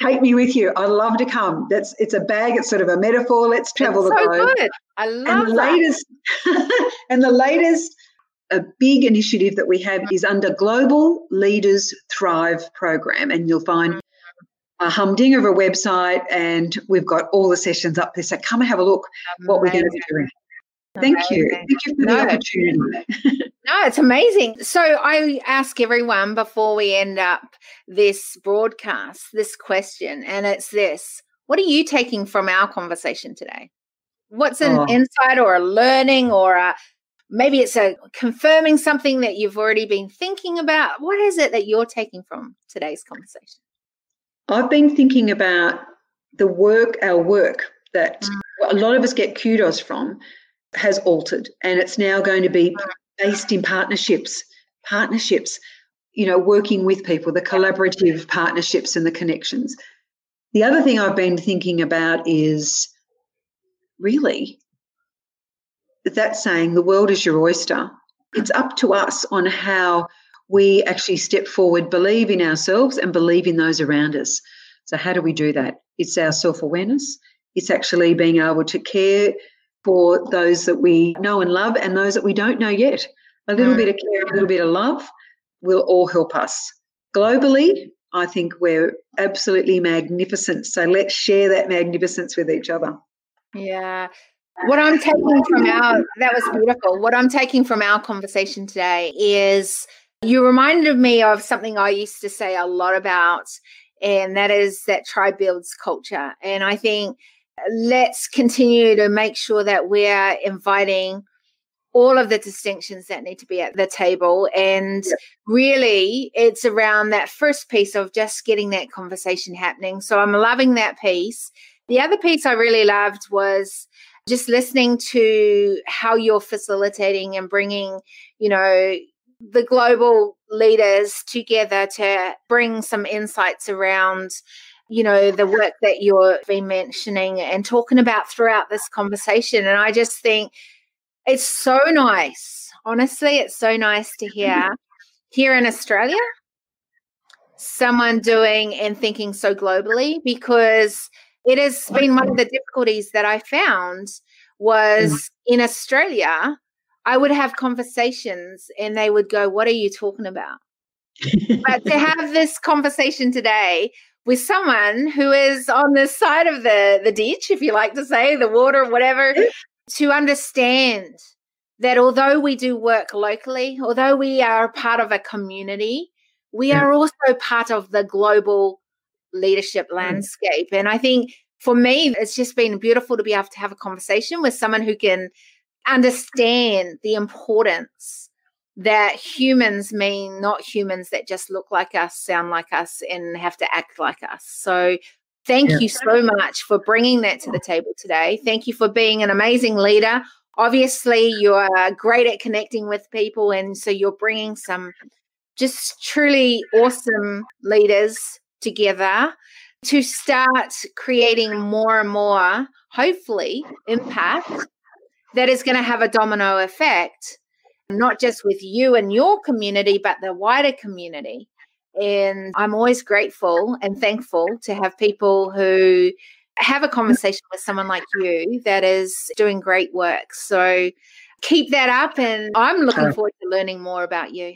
take me with you. I'd love to come. That's it's a bag. It's sort of a metaphor. Let's travel it's the so globe. Good. I love and the that. latest and the latest a big initiative that we have is under Global Leaders Thrive program, and you'll find a humdinger of a website, and we've got all the sessions up there. So come and have a look Amazing. what we're going to be doing. Thank amazing. you. Thank you for no. the opportunity. no, it's amazing. So I ask everyone before we end up this broadcast this question, and it's this What are you taking from our conversation today? What's an oh. insight or a learning or a maybe it's a confirming something that you've already been thinking about? What is it that you're taking from today's conversation? I've been thinking about the work, our work that mm. a lot of us get kudos from has altered and it's now going to be based in partnerships partnerships you know working with people the collaborative partnerships and the connections. The other thing i've been thinking about is really that saying the world is your oyster. It's up to us on how we actually step forward believe in ourselves and believe in those around us. So how do we do that? It's our self-awareness. It's actually being able to care for those that we know and love and those that we don't know yet. A little mm. bit of care, a little bit of love will all help us. Globally, I think we're absolutely magnificent. So let's share that magnificence with each other. Yeah. What I'm taking from our, that was beautiful. What I'm taking from our conversation today is you reminded me of something I used to say a lot about, and that is that tribe builds culture. And I think let's continue to make sure that we're inviting all of the distinctions that need to be at the table. And yeah. really, it's around that first piece of just getting that conversation happening. So I'm loving that piece. The other piece I really loved was just listening to how you're facilitating and bringing, you know, the global leaders together to bring some insights around you know, the work that you've been mentioning and talking about throughout this conversation. And I just think it's so nice. Honestly, it's so nice to hear here in Australia someone doing and thinking so globally because it has been one of the difficulties that I found was mm. in Australia, I would have conversations and they would go, What are you talking about? but to have this conversation today with someone who is on the side of the, the ditch, if you like to say, the water, whatever, to understand that although we do work locally, although we are part of a community, we yeah. are also part of the global leadership mm. landscape. And I think for me, it's just been beautiful to be able to have a conversation with someone who can understand the importance that humans mean not humans that just look like us, sound like us, and have to act like us. So, thank yeah. you so much for bringing that to the oh. table today. Thank you for being an amazing leader. Obviously, you are great at connecting with people, and so you're bringing some just truly awesome leaders together to start creating more and more, hopefully, impact that is going to have a domino effect not just with you and your community, but the wider community. And I'm always grateful and thankful to have people who have a conversation with someone like you that is doing great work. So keep that up. And I'm looking forward to learning more about you.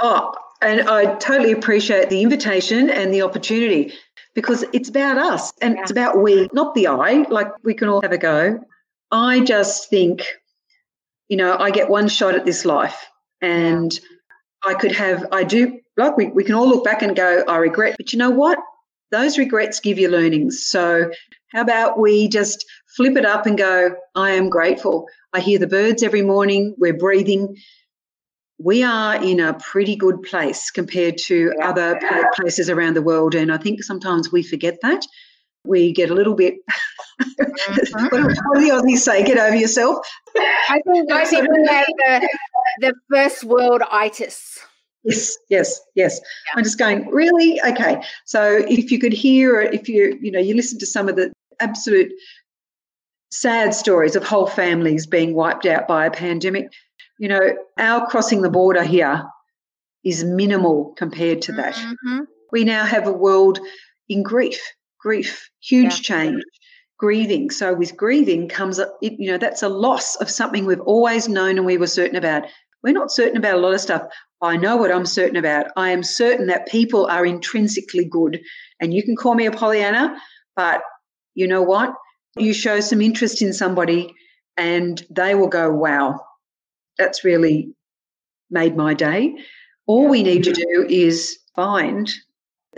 Oh, and I totally appreciate the invitation and the opportunity because it's about us and yeah. it's about we, not the I. Like we can all have a go. I just think you know, I get one shot at this life and I could have, I do, like we, we can all look back and go, I regret. But you know what? Those regrets give you learnings. So how about we just flip it up and go, I am grateful. I hear the birds every morning. We're breathing. We are in a pretty good place compared to yeah. other places around the world. And I think sometimes we forget that we get a little bit mm-hmm. what do the Aussies say? Get over yourself. I think I think we have the, the first world itis. Yes, yes, yes. Yeah. I'm just going, really? Okay. So if you could hear if you, you know, you listen to some of the absolute sad stories of whole families being wiped out by a pandemic, you know, our crossing the border here is minimal compared to that. Mm-hmm. We now have a world in grief grief, huge yeah. change, grieving. So with grieving comes, a, it, you know, that's a loss of something we've always known and we were certain about. We're not certain about a lot of stuff. I know what I'm certain about. I am certain that people are intrinsically good. And you can call me a Pollyanna, but you know what? You show some interest in somebody and they will go, wow, that's really made my day. All we need to do is find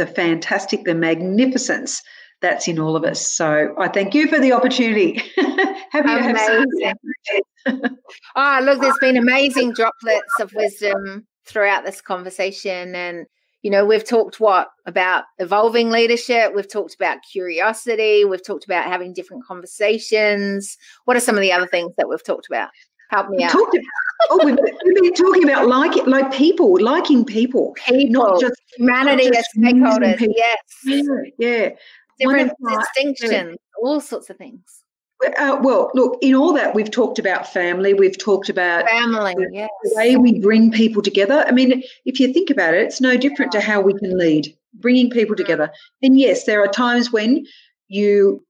the fantastic, the magnificence that's in all of us. So I thank you for the opportunity. Happy amazing. oh, look, there's been amazing droplets of wisdom throughout this conversation. And, you know, we've talked what about evolving leadership? We've talked about curiosity. We've talked about having different conversations. What are some of the other things that we've talked about? Help me out. Talked about, oh, we've, we've, been talking about like like people, liking people, people, not just humanity not just as stakeholders. People. Yes, yeah, yeah. different distinctions, all sorts of things. Uh, well, look, in all that, we've talked about family, we've talked about family, the, yes. the way we bring people together. I mean, if you think about it, it's no different to how we can lead, bringing people together. And yes, there are times when you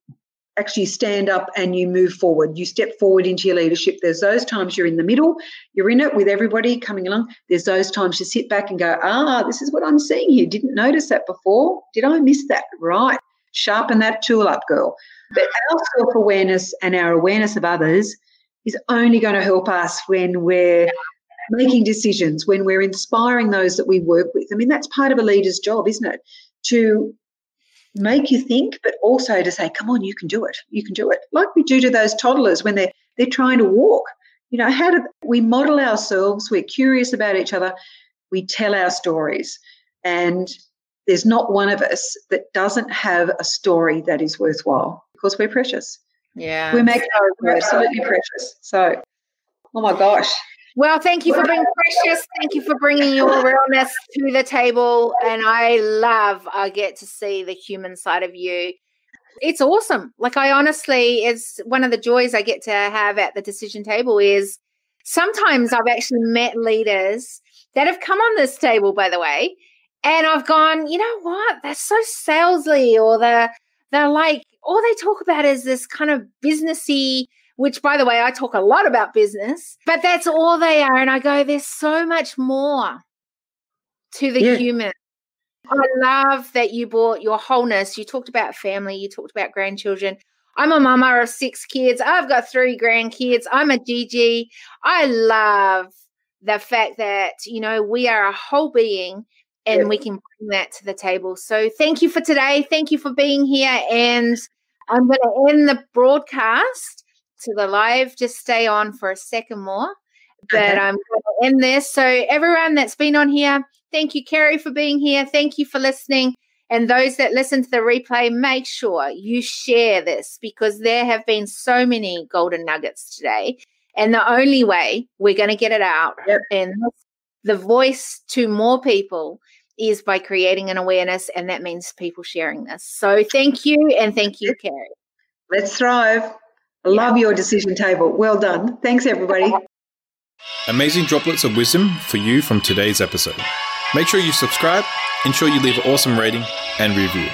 actually stand up and you move forward. You step forward into your leadership. There's those times you're in the middle, you're in it with everybody coming along. There's those times you sit back and go, ah, this is what I'm seeing here. Didn't notice that before. Did I miss that? Right. Sharpen that tool up, girl. But our self awareness and our awareness of others is only going to help us when we're making decisions, when we're inspiring those that we work with. I mean, that's part of a leader's job, isn't it? To make you think, but also to say, come on, you can do it. You can do it. Like we do to those toddlers when they're they're trying to walk. You know, how do we model ourselves? We're curious about each other. We tell our stories. And there's not one of us that doesn't have a story that is worthwhile because we're precious. Yeah. We make our we're absolutely precious. So, oh my gosh. Well, thank you for being precious. Thank you for bringing your realness to the table. And I love, I get to see the human side of you. It's awesome. Like, I honestly, it's one of the joys I get to have at the decision table is sometimes I've actually met leaders that have come on this table, by the way, and I've gone, you know what? They're so salesy, or they're they're like all they talk about is this kind of businessy. Which, by the way, I talk a lot about business, but that's all they are. And I go, there's so much more to the yeah. human. I love that you brought your wholeness. You talked about family, you talked about grandchildren. I'm a mama of six kids. I've got three grandkids. I'm a Gigi. I love the fact that, you know, we are a whole being and yeah. we can bring that to the table. So thank you for today. Thank you for being here. And I'm going to end the broadcast to the live. Just stay on for a second more. But okay. I'm going to end this. So everyone that's been on here, thank you, Carrie, for being here. Thank you for listening. And those that listen to the replay, make sure you share this because there have been so many golden nuggets today. And the only way we're going to get it out yep. and the voice to more people is by creating an awareness, and that means people sharing this. So thank you, and thank you, Carrie. Let's thrive. Love your decision table. Well done. Thanks, everybody. Amazing droplets of wisdom for you from today's episode. Make sure you subscribe, ensure you leave an awesome rating and review.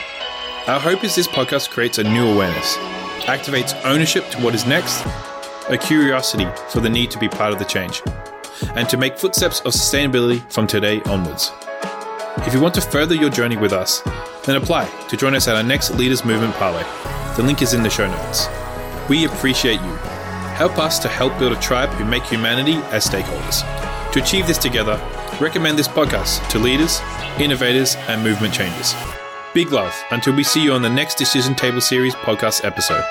Our hope is this podcast creates a new awareness, activates ownership to what is next, a curiosity for the need to be part of the change, and to make footsteps of sustainability from today onwards. If you want to further your journey with us, then apply to join us at our next Leaders Movement Parlay. The link is in the show notes. We appreciate you. Help us to help build a tribe who make humanity as stakeholders. To achieve this together, recommend this podcast to leaders, innovators, and movement changers. Big love until we see you on the next Decision Table Series podcast episode.